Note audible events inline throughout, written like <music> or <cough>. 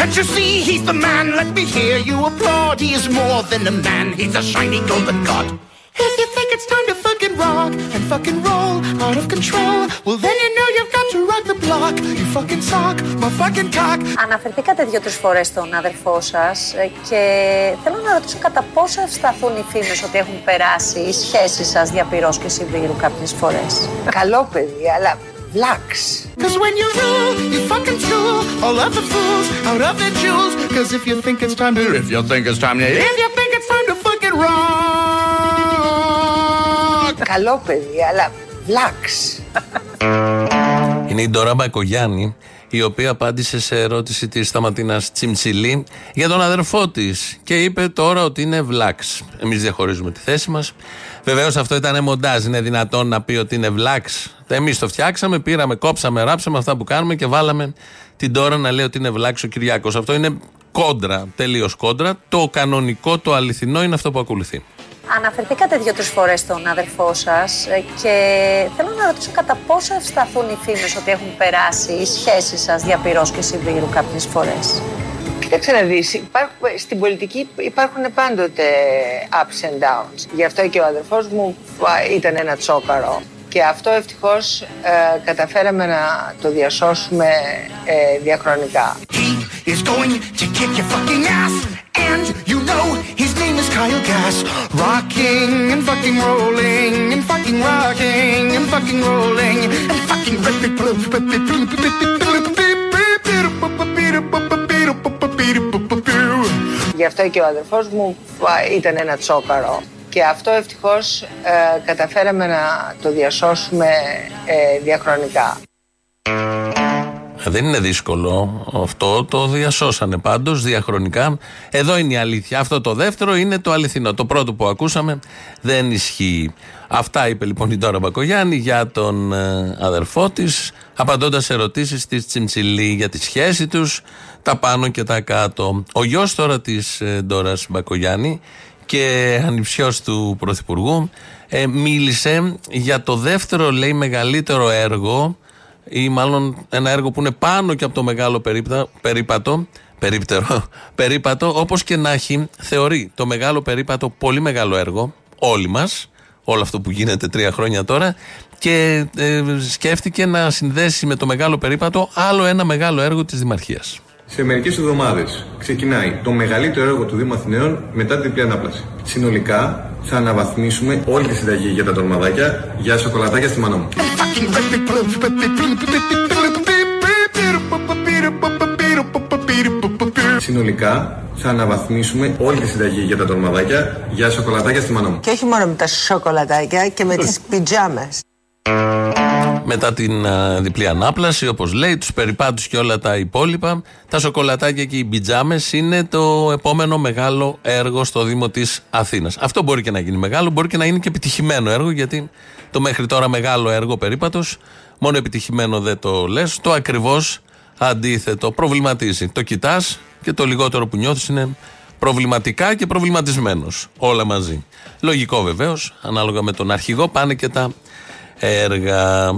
Can't you see he's the man? Let me hear you applaud. He is more than a man, he's a shiny golden god. If you think it's time to fucking rock and fucking roll out of control, well then you know you've got to rock the block. You fucking sock, my fucking cock. Αναφερθήκατε δύο-τρει φορέ στον αδερφό σα και θέλω να ρωτήσω κατά πόσο ευσταθούν οι φήμε ότι έχουν περάσει οι σχέσει σα διαπυρό και σιδήρου κάποιε φορέ. Καλό παιδί, αλλά βλάξ. Cause when you rule, you fucking school all of the fools out of their jewels. Cause if you think it's time to, if you think it's time to, if you think it's time to fucking rock. Καλό παιδί, αλλά βλάξ. Είναι η Ντόρα Μπακογιάννη, η οποία απάντησε σε ερώτηση της Σταματίνας Τσιμψιλή για τον αδερφό της και είπε τώρα ότι είναι βλάξ. Εμείς διαχωρίζουμε τη θέση μας. Βεβαίως αυτό ήταν μοντάζ. Είναι δυνατόν να πει ότι είναι βλάξ. Εμείς το φτιάξαμε, πήραμε, κόψαμε, ράψαμε αυτά που κάνουμε και βάλαμε την τώρα να λέει ότι είναι βλάξ ο Κυριάκος. Αυτό είναι κόντρα, τελείως κόντρα. Το κανονικό, το αληθινό είναι αυτό που ακολουθεί. Αναφερθήκατε δύο-τρεις φορές στον αδερφό σας και θέλω να ρωτήσω κατά πόσο ευσταθούν οι φήμες ότι έχουν περάσει οι σχέσεις σας διαπυρός και σιδήρου κάποιες φορές. Κοίταξε να δεις, υπά- στην πολιτική υπάρχουν πάντοτε ups and downs. Γι' αυτό και ο αδερφός μου α, ήταν ένα τσόκαρο. Και αυτό ευτυχώς ε, καταφέραμε να το διασώσουμε ε, διαχρονικά. He is going to kick your fucking ass. And you know his name is Kyle Gass. Rocking and fucking rolling and fucking rocking and fucking rolling and fucking Γι' αυτό και ο αδερφός μου α, ήταν ένα τσόκαρο. Και αυτό ευτυχώς ε, καταφέραμε να το διασώσουμε ε, διαχρονικά. Ε, Δεν είναι δύσκολο αυτό, το διασώσανε πάντως διαχρονικά. Εδώ είναι η αλήθεια. Αυτό το δεύτερο είναι το αληθινό. Το πρώτο που ακούσαμε δεν ισχύει. Αυτά είπε λοιπόν η Ντόρα Μπακογιάννη για τον ε, αδερφό της, απαντώντας σε ερωτήσεις της Τσιμψιλή για τη σχέση τους, τα πάνω και τα κάτω. Ο γιος τώρα της ε, Ντόρας Μπακογιάννη και ανιψιός του Πρωθυπουργού ε, μίλησε για το δεύτερο λέει μεγαλύτερο έργο ή μάλλον ένα έργο που είναι πάνω και από το μεγάλο περίπτα, περίπατο, περίπτερο, <laughs> περίπατο, όπως και να έχει, θεωρεί το μεγάλο περίπατο πολύ μεγάλο έργο, όλοι μας, όλο αυτό που γίνεται τρία χρόνια τώρα, και ε, σκέφτηκε να συνδέσει με το μεγάλο περίπατο άλλο ένα μεγάλο έργο της Δημαρχίας. Σε μερικές εβδομάδες ξεκινάει το μεγαλύτερο έργο του Δήμου Αθηναίων μετά την διπλή ανάπλαση. Συνολικά θα αναβαθμίσουμε όλη τη συνταγή για τα τορμαδάκια για σοκολατάκια στη μανά μου. Συνολικά θα αναβαθμίσουμε όλη τη συνταγή για τα τορμαδάκια για σοκολατάκια στη μανά μου. Και όχι μόνο με τα σοκολατάκια και με τις πιτζάμες. Μετά την α, διπλή ανάπλαση, όπως λέει, τους περιπάτους και όλα τα υπόλοιπα, τα σοκολατάκια και οι πιτζάμε είναι το επόμενο μεγάλο έργο στο Δήμο της Αθήνας. Αυτό μπορεί και να γίνει μεγάλο, μπορεί και να είναι και επιτυχημένο έργο, γιατί το μέχρι τώρα μεγάλο έργο περίπατος, μόνο επιτυχημένο δεν το λες, το ακριβώς αντίθετο. Προβληματίζει. Το κοιτάς και το λιγότερο που νιώθεις είναι προβληματικά και προβληματισμένος. Όλα μαζί. Λογικό βεβαίως, ανάλογα με τον αρχηγό, πάνε και τα έργα.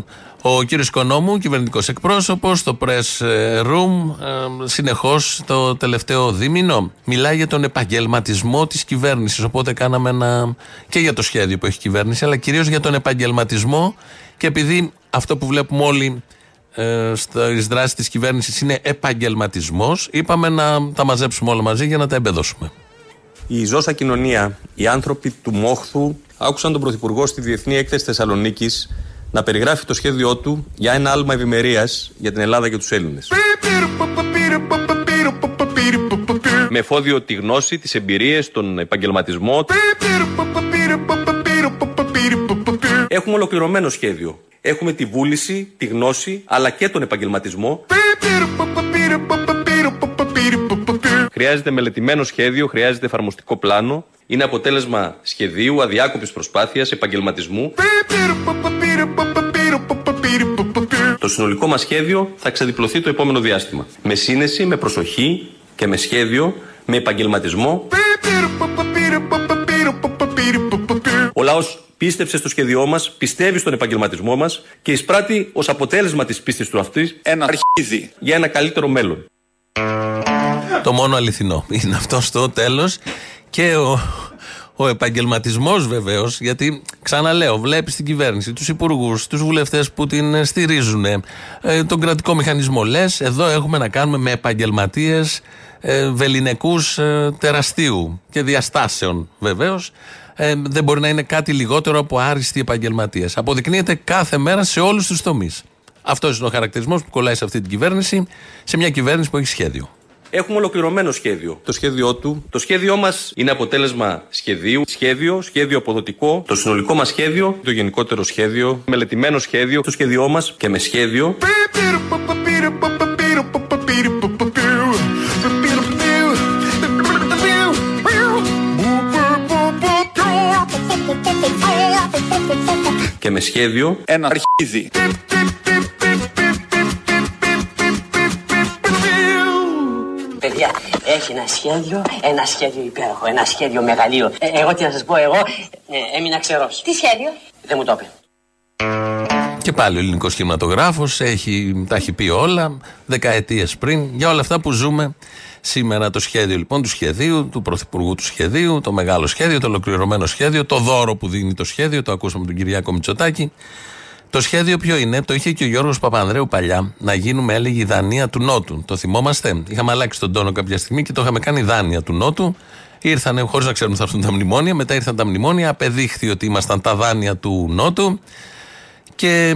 Ο κύριος Οικονόμου, κυβερνητικός εκπρόσωπος, στο press room, ε, συνεχώς το τελευταίο δίμηνο, μιλάει για τον επαγγελματισμό της κυβέρνησης. Οπότε κάναμε ένα και για το σχέδιο που έχει η κυβέρνηση, αλλά κυρίως για τον επαγγελματισμό και επειδή αυτό που βλέπουμε όλοι ε, στις δράσεις της κυβέρνησης είναι επαγγελματισμός, είπαμε να τα μαζέψουμε όλα μαζί για να τα εμπεδώσουμε. Η ζώσα κοινωνία, οι άνθρωποι του Μόχθου, άκουσαν τον Πρωθυπουργό στη Διεθνή Έκθεση Θεσσαλονίκης να περιγράφει το σχέδιό του για ένα άλμα ευημερίας για την Ελλάδα και τους Έλληνες. Με εφόδιο τη γνώση, τις εμπειρίες, τον επαγγελματισμό. Έχουμε ολοκληρωμένο σχέδιο. Έχουμε τη βούληση, τη γνώση, αλλά και τον επαγγελματισμό. Χρειάζεται μελετημένο σχέδιο, χρειάζεται εφαρμοστικό πλάνο. Είναι αποτέλεσμα σχεδίου, αδιάκοπης προσπάθειας, επαγγελματισμού. Το συνολικό μας σχέδιο θα ξεδιπλωθεί το επόμενο διάστημα. Με σύνεση, με προσοχή και με σχέδιο, με επαγγελματισμό. Ο λαός πίστεψε στο σχέδιό μας, πιστεύει στον επαγγελματισμό μας και εισπράττει ως αποτέλεσμα της πίστης του αυτής ένα αρχίδι για ένα καλύτερο μέλλον. Το μόνο αληθινό είναι αυτό στο τέλος. Και ο, ο επαγγελματισμός βεβαίως, γιατί ξαναλέω, βλέπεις την κυβέρνηση, τους υπουργούς, τους βουλευτές που την στηρίζουν, ε, τον κρατικό μηχανισμό. Λες, εδώ έχουμε να κάνουμε με επαγγελματίες ε, βεληνικούς ε, τεραστίου και διαστάσεων βεβαίως. Ε, δεν μπορεί να είναι κάτι λιγότερο από άριστοι επαγγελματίες. Αποδεικνύεται κάθε μέρα σε όλους τους τομείς. Αυτός είναι ο χαρακτηρισμός που κολλάει σε αυτή την κυβέρνηση, σε μια κυβέρνηση που έχει σχέδιο. Έχουμε ολοκληρωμένο σχέδιο. Το σχέδιό του. Το σχέδιό μας είναι αποτέλεσμα σχεδίου. Σχέδιο, σχέδιο αποδοτικό. Το συνολικό μας σχέδιο, το γενικότερο σχέδιο. Μελετημένο σχέδιο. Το σχέδιό μας και με σχέδιο. Και με σχέδιο. Ένα αρχίδι. Έχει ένα σχέδιο, ένα σχέδιο υπέροχο, ένα σχέδιο μεγαλείο. Ε, εγώ τι να σας πω, εγώ ε, έμεινα ξερός. Τι σχέδιο; Δεν μου το είπε. Και πάλι ο ελληνικός κινηματογράφος τα έχει πει όλα δεκαετίες πριν για όλα αυτά που ζούμε σήμερα. Το σχέδιο λοιπόν του σχεδίου, του πρωθυπουργού του σχεδίου, το μεγάλο σχέδιο, το ολοκληρωμένο σχέδιο, το δώρο που δίνει το σχέδιο, το ακούσαμε τον Κυριάκο Μητσοτάκη. Το σχέδιο ποιο είναι, το είχε και ο Γιώργος Παπανδρέου παλιά, να γίνουμε, έλεγε, η Δανία του Νότου. Το θυμόμαστε; Είχαμε αλλάξει τον τόνο κάποια στιγμή και το είχαμε κάνει Δάνεια του Νότου. Ήρθανε, χωρίς να ξέρουμε θα έρθουν τα μνημόνια. Μετά ήρθαν τα μνημόνια. Απεδείχθη ότι ήμασταν τα δάνεια του Νότου. Και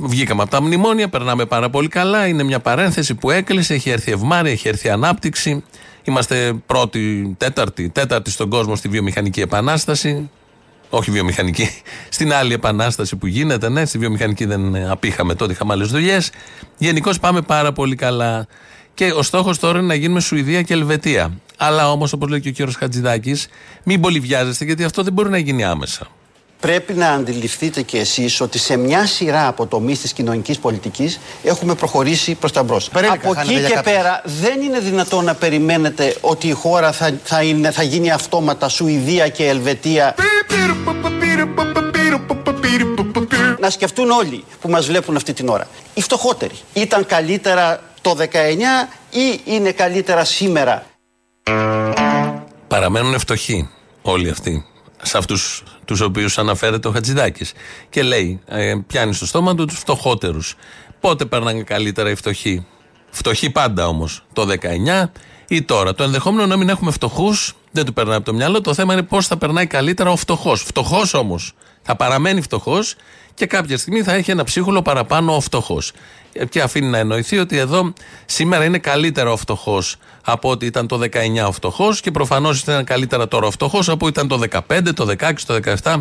βγήκαμε από τα μνημόνια, περνάμε πάρα πολύ καλά. Είναι μια παρένθεση που έκλεισε. Έχει έρθει ευμάρεια, έχει έρθει ανάπτυξη. Είμαστε πρώτη, τέταρτη, τέταρτη στον κόσμο στη βιομηχανική επανάσταση. Όχι βιομηχανική, <laughs> στην άλλη επανάσταση που γίνεται. Ναι, στη βιομηχανική δεν απήχαμε τότε, είχαμε άλλες δουλειές. Γενικώς πάμε πάρα πολύ καλά. Και ο στόχος τώρα είναι να γίνουμε Σουηδία και Ελβετία. Αλλά όμως, όπως λέει και ο κύριος Χατζηδάκης, μην πολύ βιάζεστε, γιατί αυτό δεν μπορεί να γίνει άμεσα. Πρέπει να αντιληφθείτε και εσείς ότι σε μια σειρά από τομείς της κοινωνικής πολιτικής έχουμε προχωρήσει προς τα μπρος. Από εκεί και πέρα δεν είναι δυνατόν να περιμένετε ότι η χώρα θα, θα, είναι, θα γίνει αυτόματα Σουηδία και Ελβετία. Να σκεφτούν όλοι που μας βλέπουν αυτή την ώρα. Οι φτωχότεροι. Ήταν καλύτερα το 19 ή είναι καλύτερα σήμερα; Παραμένουν φτωχοί όλοι αυτοί σε αυτούς τους οποίους αναφέρεται ο Χατζηδάκης. Και λέει, ε, πιάνει στο στόμα του τους φτωχότερους. Πότε περνάνε καλύτερα οι φτωχοί; Φτωχοί πάντα όμως. Το 19 ή τώρα. Το ενδεχόμενο να μην έχουμε φτωχούς δεν του περνάει από το μυαλό. Το θέμα είναι πώς θα περνάει καλύτερα ο φτωχός. Φτωχός όμως θα παραμένει φτωχός και κάποια στιγμή θα έχει ένα ψίχουλο παραπάνω ο φτωχός. Και αφήνει να εννοηθεί ότι εδώ σήμερα είναι καλύτερα ο φτωχός από ότι ήταν το 19 ο φτωχός και προφανώς ήταν καλύτερα τώρα ο φτωχός από ότι ήταν το 15, το 16, το 17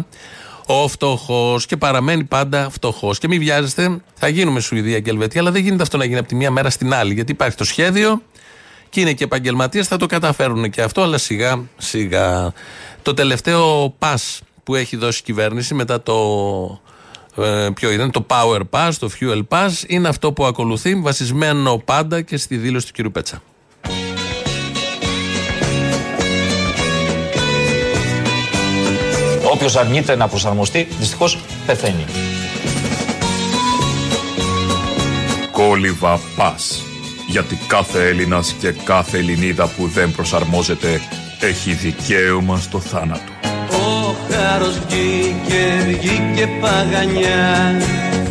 ο φτωχός και παραμένει πάντα φτωχός. Και μην βιάζεστε, θα γίνουμε Σουηδία και Ελβετία, αλλά δεν γίνεται αυτό να γίνει από τη μία μέρα στην άλλη. Γιατί υπάρχει το σχέδιο και είναι και επαγγελματίες, θα το καταφέρουν και αυτό, αλλά σιγά σιγά. Το τελευταίο pass που έχει δώσει η κυβέρνηση μετά το. Ε, ποιο ήταν, το Power Pass, το Fuel Pass, είναι αυτό που ακολουθεί, βασισμένο πάντα και στη δήλωση του κ. Πέτσα. Όποιος αρνείται να προσαρμοστεί, δυστυχώς πεθαίνει. Κόλυβα πας. Γιατί κάθε Έλληνας και κάθε Ελληνίδα που δεν προσαρμόζεται έχει δικαίωμα στο θάνατο. Ο χάρος βγήκε, βγήκε παγανιά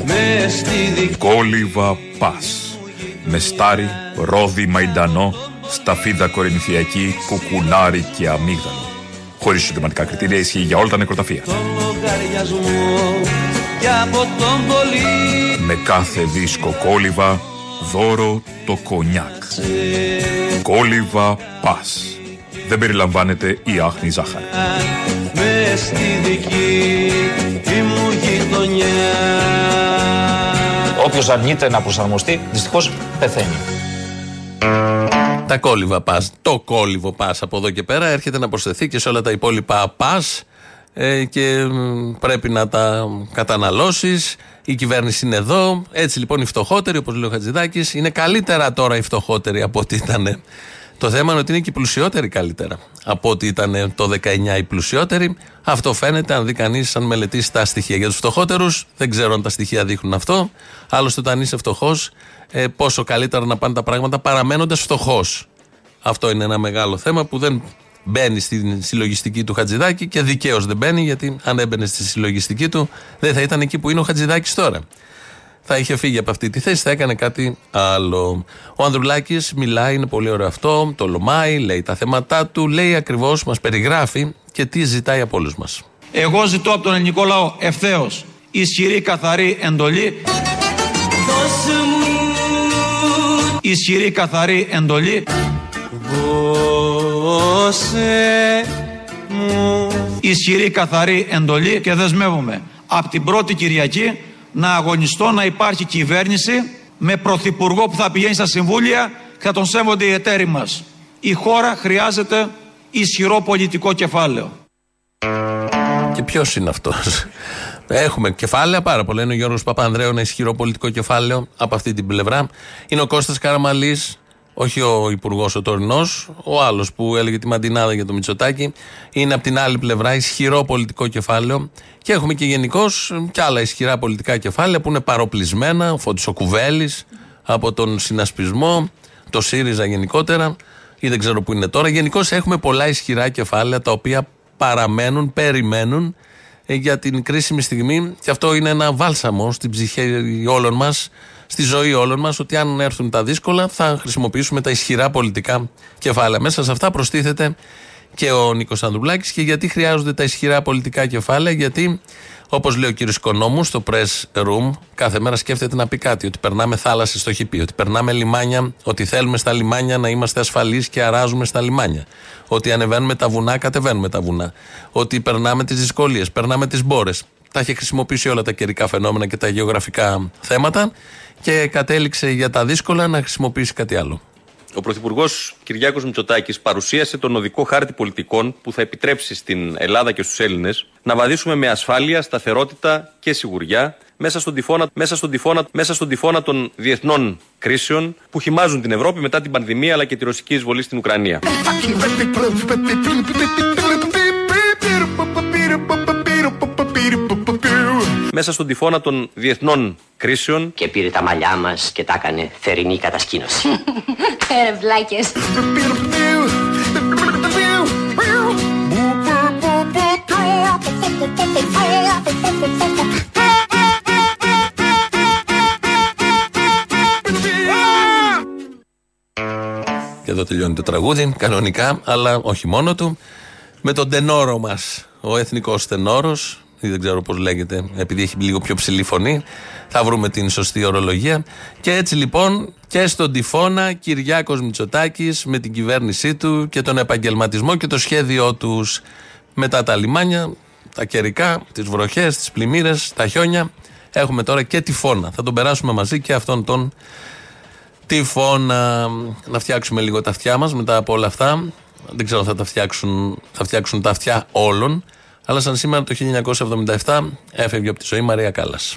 με στη δική... Κόλυβα πας. Με στάρι, ρόδι μαϊντανό, σταφίδα κορινθιακή, κουκουνάρι και αμύγδαλο. Χωρίς συντοματικά κριτήρια ισχύει για όλα τα νεκροταφεία. Με κάθε δίσκο κόλυβα, δώρο το κονιάκ. Κόλυβα πας. Δεν περιλαμβάνεται η άχνη ζάχαρη. Με στη δική μου γειτονιά. Όποιος αρνείται να προσαρμοστεί, δυστυχώς πεθαίνει. Τα κόλληβα πας. Το κόλληβο πας από εδώ και πέρα έρχεται να προσθεθεί και σε όλα τα υπόλοιπα πας ε, και πρέπει να τα καταναλώσεις. Η κυβέρνηση είναι εδώ. Έτσι λοιπόν οι φτωχότεροι, όπως λέει ο Χατζηδάκης, είναι καλύτερα τώρα οι φτωχότεροι από ό,τι ήταν. Το θέμα είναι ότι είναι και οι πλουσιότεροι καλύτερα από ό,τι ήταν το 19 οι πλουσιότεροι. Αυτό φαίνεται αν δει κανείς, αν μελετήσει τα στοιχεία. Για τους φτωχότερους, δεν ξέρω αν τα στοιχεία δείχνουν αυτό. Άλλωστε, όταν είσαι φτωχός, ε, πόσο καλύτερα να πάνε τα πράγματα παραμένοντας φτωχός. Αυτό είναι ένα μεγάλο θέμα που δεν μπαίνει στη συλλογιστική του Χατζηδάκη και δικαίως δεν μπαίνει, γιατί αν έμπαινε στη συλλογιστική του, δεν θα ήταν εκεί που είναι ο Χατζηδάκης τώρα. Θα είχε φύγει από αυτή τη θέση, θα έκανε κάτι άλλο. Ο Ανδρουλάκης μιλάει, είναι πολύ ωραίο αυτό, το λομάει, λέει τα θέματα του, λέει ακριβώς, μας περιγράφει και τι ζητάει από όλους μας. Εγώ ζητώ από τον ελληνικό λαό ευθέως ισχυρή καθαρή εντολή. Ισχυρή καθαρή εντολή. Δώσε μου ισχυρή καθαρή εντολή και δεσμεύομαι από την πρώτη Κυριακή να αγωνιστώ να υπάρχει κυβέρνηση με πρωθυπουργό που θα πηγαίνει στα συμβούλια και θα τον σέβονται οι εταίροι μας. Η χώρα χρειάζεται ισχυρό πολιτικό κεφάλαιο. Και ποιος είναι αυτός; <laughs> Έχουμε κεφάλαια πάρα πολλά. Είναι ο Γιώργος Παπανδρέου, ένα ισχυρό πολιτικό κεφάλαιο από αυτή την πλευρά. Είναι ο Κώστας Καραμαλής, όχι ο υπουργός ο τωρινός, ο άλλος που έλεγε τη μαντινάδα για το Μητσοτάκι. Είναι από την άλλη πλευρά ισχυρό πολιτικό κεφάλαιο. Και έχουμε και γενικώς και άλλα ισχυρά πολιτικά κεφάλαια που είναι παροπλισμένα. Ο Φώτης ο Κουβέλης, από τον συνασπισμό, το ΣΥΡΙΖΑ γενικότερα, ή δεν ξέρω που είναι τώρα. Γενικώς έχουμε πολλά ισχυρά κεφάλαια τα οποία παραμένουν, περιμένουν ε, για την κρίσιμη στιγμή. Και αυτό είναι ένα βάλσαμο στην ψυχή όλων μας στη ζωή όλων μας ότι αν έρθουν τα δύσκολα θα χρησιμοποιήσουμε τα ισχυρά πολιτικά κεφάλαια. Μέσα σε αυτά προστίθεται και ο Νίκος Ανδρουλάκης. Και γιατί χρειάζονται τα ισχυρά πολιτικά κεφάλαια, Γιατί, όπως λέει ο κύριος Οικονόμου στο press room, κάθε μέρα σκέφτεται να πει κάτι. Ότι περνάμε θάλασσε στο χιπί, ότι περνάμε λιμάνια, ότι θέλουμε στα λιμάνια να είμαστε ασφαλείς και αράζουμε στα λιμάνια. Ότι ανεβαίνουμε τα βουνά, κατεβαίνουμε τα βουνά. Ότι περνάμε τις δυσκολίες, περνάμε τις μπόρες. Τα έχει χρησιμοποιήσει όλα τα καιρικά φαινόμενα και τα γεωγραφικά θέματα και κατέληξε για τα δύσκολα να χρησιμοποιήσει κάτι άλλο. Ο Πρωθυπουργό Κυριάκο Μητσοτάκη παρουσίασε τον οδικό χάρτη πολιτικών που θα επιτρέψει στην Ελλάδα και στου Έλληνε να βαδίσουμε με ασφάλεια, σταθερότητα και σιγουριά μέσα στον, τυφώνα, μέσα, στον τυφώνα, μέσα στον τυφώνα των διεθνών κρίσεων που χυμάζουν την Ευρώπη μετά την πανδημία αλλά και τη ρωσική εισβολή στην Ουκρανία μέσα στον τυφώνα των διεθνών κρίσεων. Και πήρε τα μαλλιά μας και τα έκανε θερινή κατασκήνωση. <laughs> Έρε βλάκες. Και εδώ τελειώνει το τραγούδι, κανονικά, αλλά όχι μόνο του. Με τον τενόρο μας, ο εθνικός τενόρος, ή δεν ξέρω πώς λέγεται, επειδή έχει λίγο πιο ψηλή φωνή. Θα βρούμε την σωστή ορολογία. Και έτσι λοιπόν και στον τυφώνα Κυριάκος Μητσοτάκης με την κυβέρνησή του και τον επαγγελματισμό και το σχέδιό τους μετά τα λιμάνια, τα καιρικά, τις βροχές, τις πλημμύρες, τα χιόνια. Έχουμε τώρα και τυφώνα. Θα τον περάσουμε μαζί και αυτόν τον τυφώνα. Να φτιάξουμε λίγο τα αυτιά μας μετά από όλα αυτά. Δεν ξέρω θα τα φτιάξουν, θα φτιάξουν τα αυτιά όλων. Αλλά σαν σήμερα το 1977 έφευγε από τη ζωή Μαρία Κάλλας.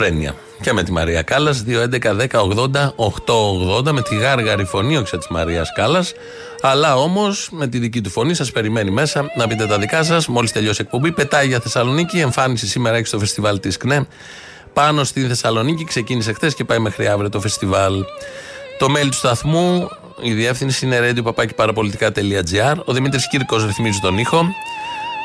Ελληνοφρένεια. Και με τη Μαρία Κάλλας, 2.11.10.80.880 με τη γάργαρη φωνή, όχι της Μαρίας Κάλλας, αλλά όμως με τη δική του φωνή σας περιμένει μέσα να πείτε τα δικά σας. Μόλις τελειώσει η εκπομπή, πετάει για Θεσσαλονίκη. Εμφάνιση σήμερα έχει στο φεστιβάλ της ΚΝΕ. Πάνω στη Θεσσαλονίκη ξεκίνησε χθες και πάει μέχρι αύριο το φεστιβάλ. Το mail του σταθμού, η διεύθυνση είναι radio.parapolitica.gr. Ο Δημήτρης Κύρκος ρυθμίζει τον ήχο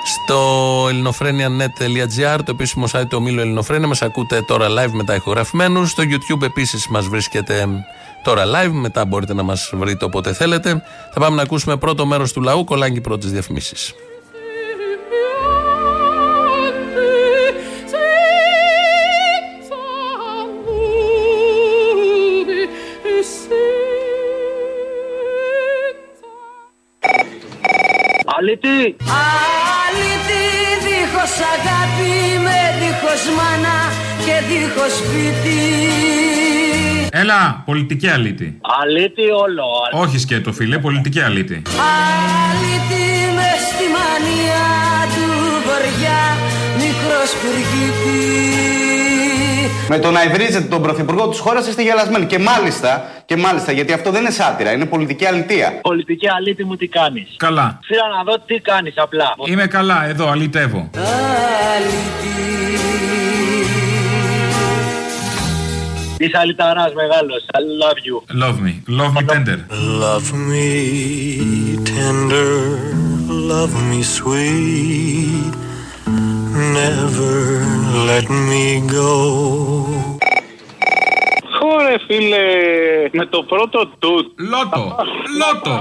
στο ελληνοφρένια.net.gr, το επίσημο site του ομίλου Ελληνοφρένια. Μας ακούτε τώρα live μετά ηχογραφημένους. Στο YouTube επίσης μας βρίσκεται τώρα live. Μετά μπορείτε να μας βρείτε όποτε θέλετε. Θα πάμε να ακούσουμε πρώτο μέρος του λαού. Κολλάνε πρώτη πρώτες διαφημίσεις. Αλήτη! Δίχως αγάπη με δίχως μάνα και δίχως σπίτι Έλα, πολιτική αλήτη. Αλήτη όλο. Όχι σκέτο, φίλε, πολιτική αλήτη. Αλήτη με στη μανία του βοριά μικρός πυργίτη Με το να υβρίζετε τον πρωθυπουργό της χώρας είστε γελασμένοι. Και μάλιστα, και μάλιστα, γιατί αυτό δεν είναι σάτυρα, είναι πολιτική αλητεία. Πολιτική αλήτη μου τι κάνεις; Καλά. Θέλω να δω τι κάνεις απλά. Είμαι καλά, εδώ, αλητεύω. Είσαι αλυταράς μεγάλος. I love you. Love me. Love me tender. Love me tender, love me sweet, never let me go. Ωρε φίλε, με το πρώτο τούτ. Λότο, λότο.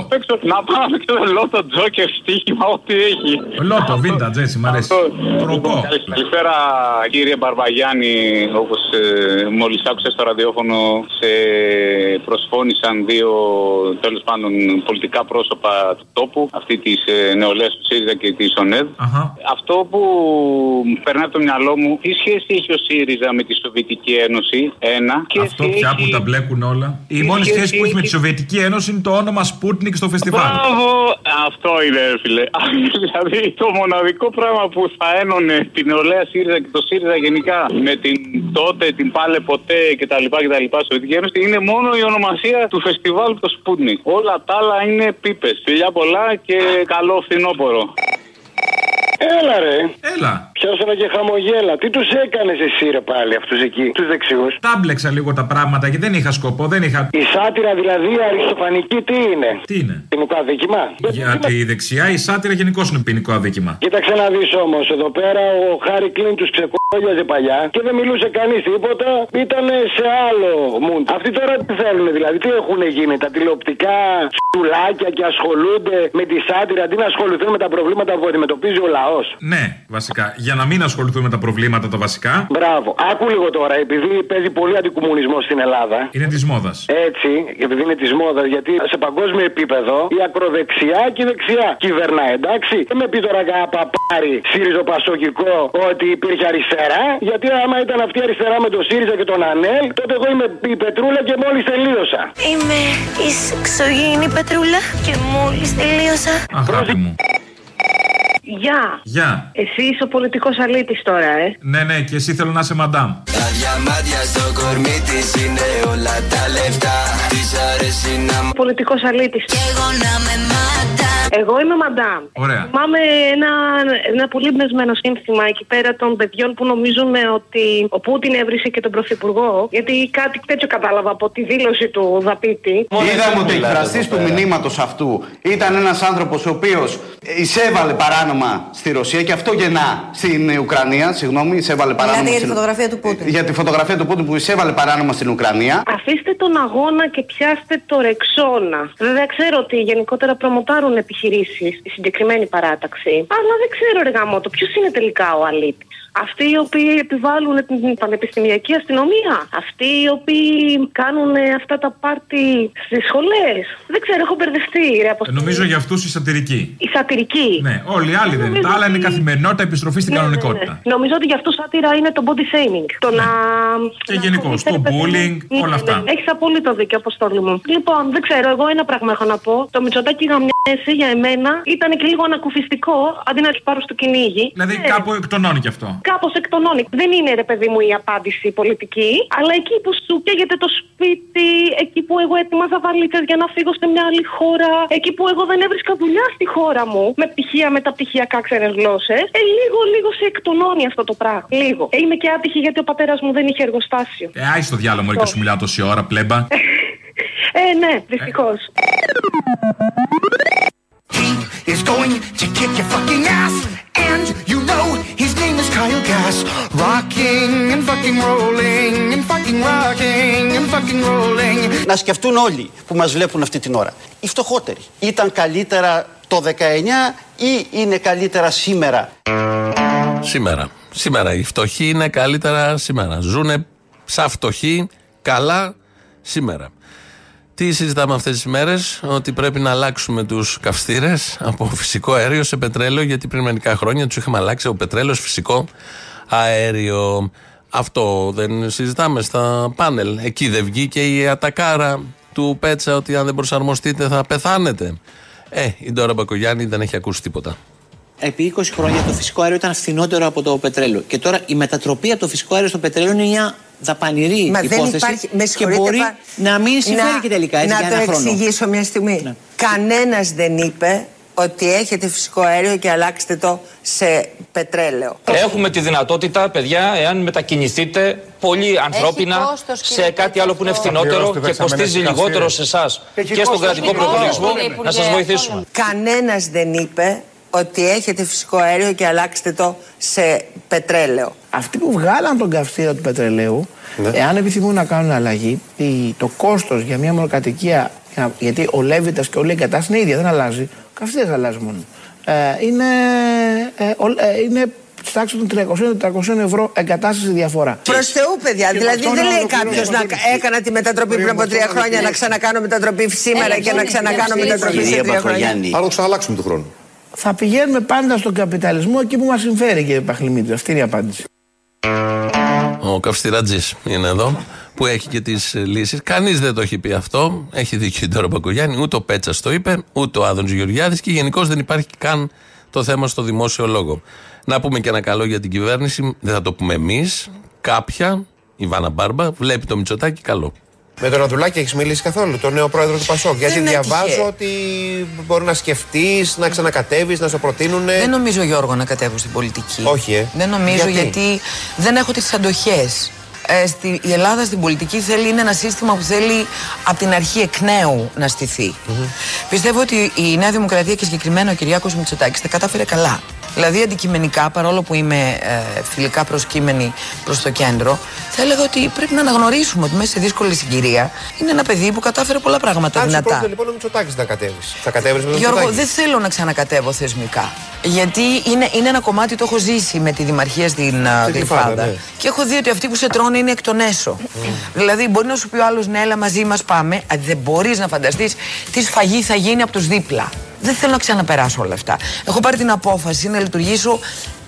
Να πάω να παίξω λότο τζόκερ στοίχημα, ό,τι έχει. Λότο, vintage, έτσι, μ' αρέσει. Προπό. Καλησπέρα κύριε Μπαρβαγιάννη, όπως ε, μόλις άκουσα στο ραδιόφωνο σε προσφώνησαν δύο τέλος πάντων πολιτικά πρόσωπα του τόπου, αυτή της ε, νεολαίας του ΣΥΡΙΖΑ και της ΟΝΕΔ. Αυτό που περνάει από το μυαλό μου, τι σχέση έχει ο ΣΥΡΙΖΑ με τη Σοβιετική Ένωση, ένα. Και Αυτό πια που τα μπλέκουν όλα. Η μόνη σχέση σχέση που έχει με τη έχει- Σοβιετική Ένωση είναι το όνομα Sputnik στο φεστιβάλ. Μπράβο! Αυτό είναι, ρε φίλε. <laughs> δηλαδή, το μοναδικό πράγμα που θα ένωνε την νεολαία ΣΥΡΙΖΑ και το ΣΥΡΙΖΑ γενικά με την τότε, την πάλε ποτέ κτλ. κτλ. Σοβιετική Ένωση είναι μόνο η ονομασία του φεστιβάλ το Sputnik. Όλα τα άλλα είναι πίπες. Φιλιά πολλά και καλό φθινόπωρο. Έλα ρε. Έλα. Πιάσανε και χαμογέλα. Τι τους έκανες εσύ ρε πάλι αυτούς εκεί, τους δεξιούς; Τα μπλέξα λίγο τα πράγματα και δεν είχα σκοπό, δεν είχα. Η σάτυρα δηλαδή αριστοφανική τι είναι; Τι είναι; Ποινικό αδίκημα; Γιατί η δεξιά, η σάτυρα γενικώς είναι ποινικό αδίκημα. Κοίταξε να δεις όμως, εδώ πέρα ο Χάρη Κλίν τους ξεκόλιαζε παλιά και δεν μιλούσε κανείς τίποτα. Ήταν σε άλλο μουντ. Αυτοί τώρα τι θέλουν δηλαδή, τι έχουν γίνει, τα τηλεοπτικά σουλάκια και ασχολούνται με τη σάτυρα αντί να ασχοληθούν με τα προβλήματα που αντιμετωπίζει ο λαός. Ναι, βασικά. Για να μην ασχοληθούμε με τα προβλήματα τα βασικά. Μπράβο. Άκου λίγο τώρα, επειδή παίζει πολύ αντικομουνισμό στην Ελλάδα. Είναι της μόδας. Έτσι, επειδή είναι της μόδας, γιατί σε παγκόσμιο επίπεδο η ακροδεξιά και η δεξιά κυβερνάει, εντάξει. Δεν με πει τώρα κανένα παπάρι ΣΥΡΙΖΟ Πασοκικό ότι υπήρχε αριστερά, γιατί άμα ήταν αυτή η αριστερά με τον ΣΥΡΙΖΑ και τον ΑΝΕΛ, τότε εγώ είμαι η Πετρούλα και μόλις τελείωσα. Είμαι η εξωγήινη Πετρούλα και μόλις τελείωσα. Αγάπη μου. Γεια. Γεια. Εσύ είσαι ο πολιτικός αλήτης τώρα, ε. Ναι, ναι, και εσύ θέλω να είσαι μαντάμ. Τα διαμάντια στο κορμί της είναι όλα τα λεφτά. Της αρέσει να μ' Πολιτικός αλήτης. Και εγώ να με μαντάμ. Εγώ είμαι μαντάμ. Ωραία. Θυμάμαι ένα, ένα πολύ μπεσμένο σύνθημα εκεί πέρα των παιδιών που νομίζουν ότι ο Πούτιν έβρισε και τον Πρωθυπουργό. Γιατί κάτι τέτοιο κατάλαβα από τη δήλωση του Δαπίτη. Είδαμε ότι ο εκφραστή του μηνύματος αυτού ήταν ένας άνθρωπος ο οποίος εισέβαλε παράνομα στη Ρωσία και αυτό γεννά στην Ουκρανία. Συγγνώμη, εισέβαλε παράνομα. Μιλάτε για τη στην- φωτογραφία του Πούτιν. Για τη φωτογραφία του Πούτιν που εισέβαλε παράνομα στην Ουκρανία. Αφήστε τον αγώνα και πιάστε το ρεξόνα. Βέβαια, ξέρω ότι γενικότερα προμοτάρουν επιχειρήσεις η συγκεκριμένη παράταξη. Αλλά δεν ξέρω, ρε γαμότο, ποιος είναι τελικά ο αλήτη. Αυτοί οι οποίοι επιβάλλουν την πανεπιστημιακή αστυνομία. Αυτοί οι οποίοι κάνουν αυτά τα πάρτι στις σχολές. Δεν ξέρω, έχω μπερδευτεί, ρε Αποστολή. Νομίζω για αυτούς η σατυρική. Η σατυρική. Ναι, όλοι οι άλλοι δεν είναι. Τα άλλα είναι καθημερινότητα, επιστροφή στην κανονικότητα. Νομίζω ότι για αυτούς σάτυρα είναι το body shaming. Το να. Και γενικώς, το bullying, όλα αυτά. Έχεις απόλυτο δίκιο, Αποστόλη μου. Λοιπόν, δεν ξέρω, εγώ ένα πράγμα έχω να πω. Το Μητσοτάκι γαμιέσαι για εμένα ήταν και λίγο ανακουφιστικό αντί να του πάρω στο κυνήγι. Δηλαδή Ναι. κάπου εκτονώνει κι αυτό. Κάπως εκτονώνει. Δεν είναι ρε παιδί μου η απάντηση πολιτική, αλλά εκεί που σου καίγεται το σπίτι, εκεί που εγώ έτοιμαζα βαλίτσες για να φύγω σε μια άλλη χώρα, εκεί που εγώ δεν έβρισκα δουλειά στη χώρα μου, με πτυχία μεταπτυχιακά ξένε γλώσσες, ε, λίγο, λίγο σε εκτονώνει αυτό το πράγμα. Λίγο. Ε, είμαι και άτυχη γιατί ο πατέρας μου δεν είχε εργοστάσιο. Ε, άι στο διάλογο μωρή και σου μιλάω τόση ώρα, πλέμπα. Ε, ναι, δυστυχώς. is going to kick your fucking ass. Να σκεφτούν όλοι που μας βλέπουν αυτή την ώρα. Οι φτωχότεροι. Ήταν καλύτερα το 19 ή είναι καλύτερα σήμερα; Σήμερα. Σήμερα. Οι φτωχοί είναι καλύτερα σήμερα. Ζούνε σαν φτωχοί καλά σήμερα. Τι συζητάμε αυτές τις μέρες, Ότι πρέπει να αλλάξουμε τους καυστήρες από φυσικό αέριο σε πετρέλαιο, γιατί πριν μερικά χρόνια τους είχαμε αλλάξει από πετρέλαιο σε φυσικό αέριο. Αυτό δεν συζητάμε στα πάνελ. Εκεί δεν βγήκε η ατακάρα του Πέτσα ότι αν δεν προσαρμοστείτε θα πεθάνετε. Ε, η Ντόρα Μπακογιάννη δεν έχει ακούσει τίποτα. Επί 20 χρόνια το φυσικό αέριο ήταν φθηνότερο από το πετρέλαιο. Και τώρα η μετατροπή από το φυσικό αέριο στο πετρέλαιο είναι μια δαπανηρή Μα υπόθεση. δεν υπάρχει. Με και συγχωρείτε, μπορεί πα- να μην συμφέρει να- και τελικά έτσι, Να για το ένα χρόνο. Ναι. εξηγήσω μια στιγμή. Κανένας δεν είπε ότι έχετε φυσικό αέριο και αλλάξτε το σε πετρέλαιο. Έχουμε τη δυνατότητα, παιδιά, εάν μετακινηθείτε πολύ ανθρώπινα κόστος, κύριε σε κάτι άλλο που είναι φθηνότερο Πληρώστε και δεξαμενές κοστίζει εικασίες. λιγότερο σε εσάς Έχει και στον κόστος. κρατικό Έχει κόστος, προπολογισμό κύριε Υπουργέ, να σας βοηθήσουμε. Κανένας δεν είπε ότι έχετε φυσικό αέριο και αλλάξτε το σε πετρέλαιο. Αυτοί που βγάλαν τον καυστήρα του πετρελαίου, εάν επιθυμούν να κάνουν αλλαγή, η- το κόστος για μια μονοκατοικία, για- γιατί ο Λέβητας και όλη η εγκατάσταση είναι ίδια, δεν αλλάζει. Ο καυστήρα αλλάζει μόνο. Ε, είναι, ε, ο- ε, είναι στη τάξη των 300-400 ευρώ εγκατάσταση διαφορά. Προς Θεού, παιδιά. Και δηλαδή με αυτό δεν να λέει ολοκληρώσω κάποιος να την έκανα τη μετατροπή πριν από τρία χρόνια, να ξανακάνω μετατροπή σήμερα και να ξανακάνω μετατροπή σε τρία χρόνια. Άρα το ξαναλλάξουμε του χρόνου. Θα πηγαίνουμε πάντα στον καπιταλισμό εκεί που μας συμφέρει, κύριε Παχλημίτρη. Αυτή είναι η απάντηση. Ο Καυστηρατζή είναι εδώ, που έχει και τις λύσεις. Κανείς δεν το έχει πει αυτό. Έχει δίκιο η Ντόρα Μπακογιάννη. Ούτε ο Πέτσας το είπε, ούτε ο Άδων Γεωργιάδης και γενικώς δεν υπάρχει καν το θέμα στο δημόσιο λόγο. Να πούμε και ένα καλό για την κυβέρνηση. Δεν θα το πούμε εμείς. Κάποια, η Βάνα Μπάρμπα, βλέπει το Μητσοτάκι καλό. Με τον Ανδρουλάκη έχεις μιλήσει καθόλου, τον νέο πρόεδρο του Πασόκ. Γιατί είναι διαβάζω τυχαίο. ότι μπορεί να σκεφτείς, να ξανακατέβει, να σε προτείνουν. Δεν νομίζω, Γιώργο, να κατέβω στην πολιτική. Όχι, ε. Δεν νομίζω Γιατί; γιατί, δεν έχω τις αντοχές. Ε, στη, η Ελλάδα στην πολιτική θέλει, είναι ένα σύστημα που θέλει από την αρχή εκ νέου να στηθει Πιστεύω ότι η Νέα Δημοκρατία και συγκεκριμένα ο Κυριάκος Μητσοτάκης τα κατάφερε καλά. Δηλαδή αντικειμενικά, παρόλο που είμαι ε, φιλικά προσκύμενη προς το κέντρο, θα έλεγα ότι πρέπει να αναγνωρίσουμε ότι μέσα σε δύσκολη συγκυρία είναι ένα παιδί που κατάφερε πολλά πράγματα Αν σου δυνατά. πρότεινε λοιπόν ο Μητσοτάκης να κατέβει. Θα κατέβεις με τον Γιώργο, Μητσοτάκη. δεν θέλω να ξανακατεύω θεσμικά. Γιατί είναι, είναι ένα κομμάτι το έχω ζήσει με τη Δημαρχία στην α, Στην Γλυφάδα. Γλυφάδα, ναι. Και έχω δει ότι αυτοί που σε τρώνε είναι εκ των έσω. Δηλαδή, μπορεί να σου πει ο άλλος, ναι, έλα μαζί μας πάμε. Α, δεν μπορείς να φανταστείς τι σφαγή θα γίνει από τους δίπλα. Δεν θέλω να ξαναπεράσω όλα αυτά. Έχω πάρει την απόφαση να λειτουργήσω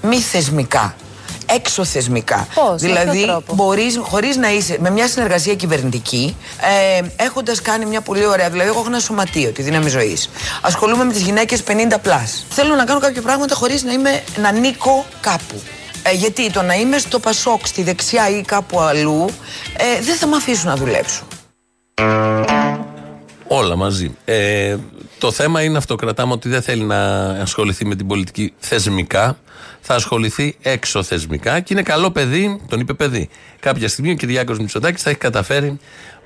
μη θεσμικά. Έξω θεσμικά. Πώς, με δηλαδή, ποιο τρόπο; μπορείς χωρίς να είσαι με μια συνεργασία κυβερνητική, ε, έχοντας κάνει μια πολύ ωραία, δηλαδή εγώ έχω ένα σωματείο, τη δύναμη ζωής. Ασχολούμαι με τις γυναίκες 50+. Θέλω να κάνω κάποια πράγματα χωρίς να, είμαι, να ανήκω κάπου. Ε, γιατί το να είμαι στο Πασόκ, στη δεξιά ή κάπου αλλού, ε, δεν θα με αφήσουν να δουλέψω. Όλα μαζί. Ε, το θέμα είναι αυτό. Κρατάμε ότι δεν θέλει να ασχοληθεί με την πολιτική θεσμικά. Θα ασχοληθεί έξω θεσμικά και είναι καλό παιδί. Τον είπε παιδί. Κάποια στιγμή ο Κυριάκος Μητσοτάκης θα έχει καταφέρει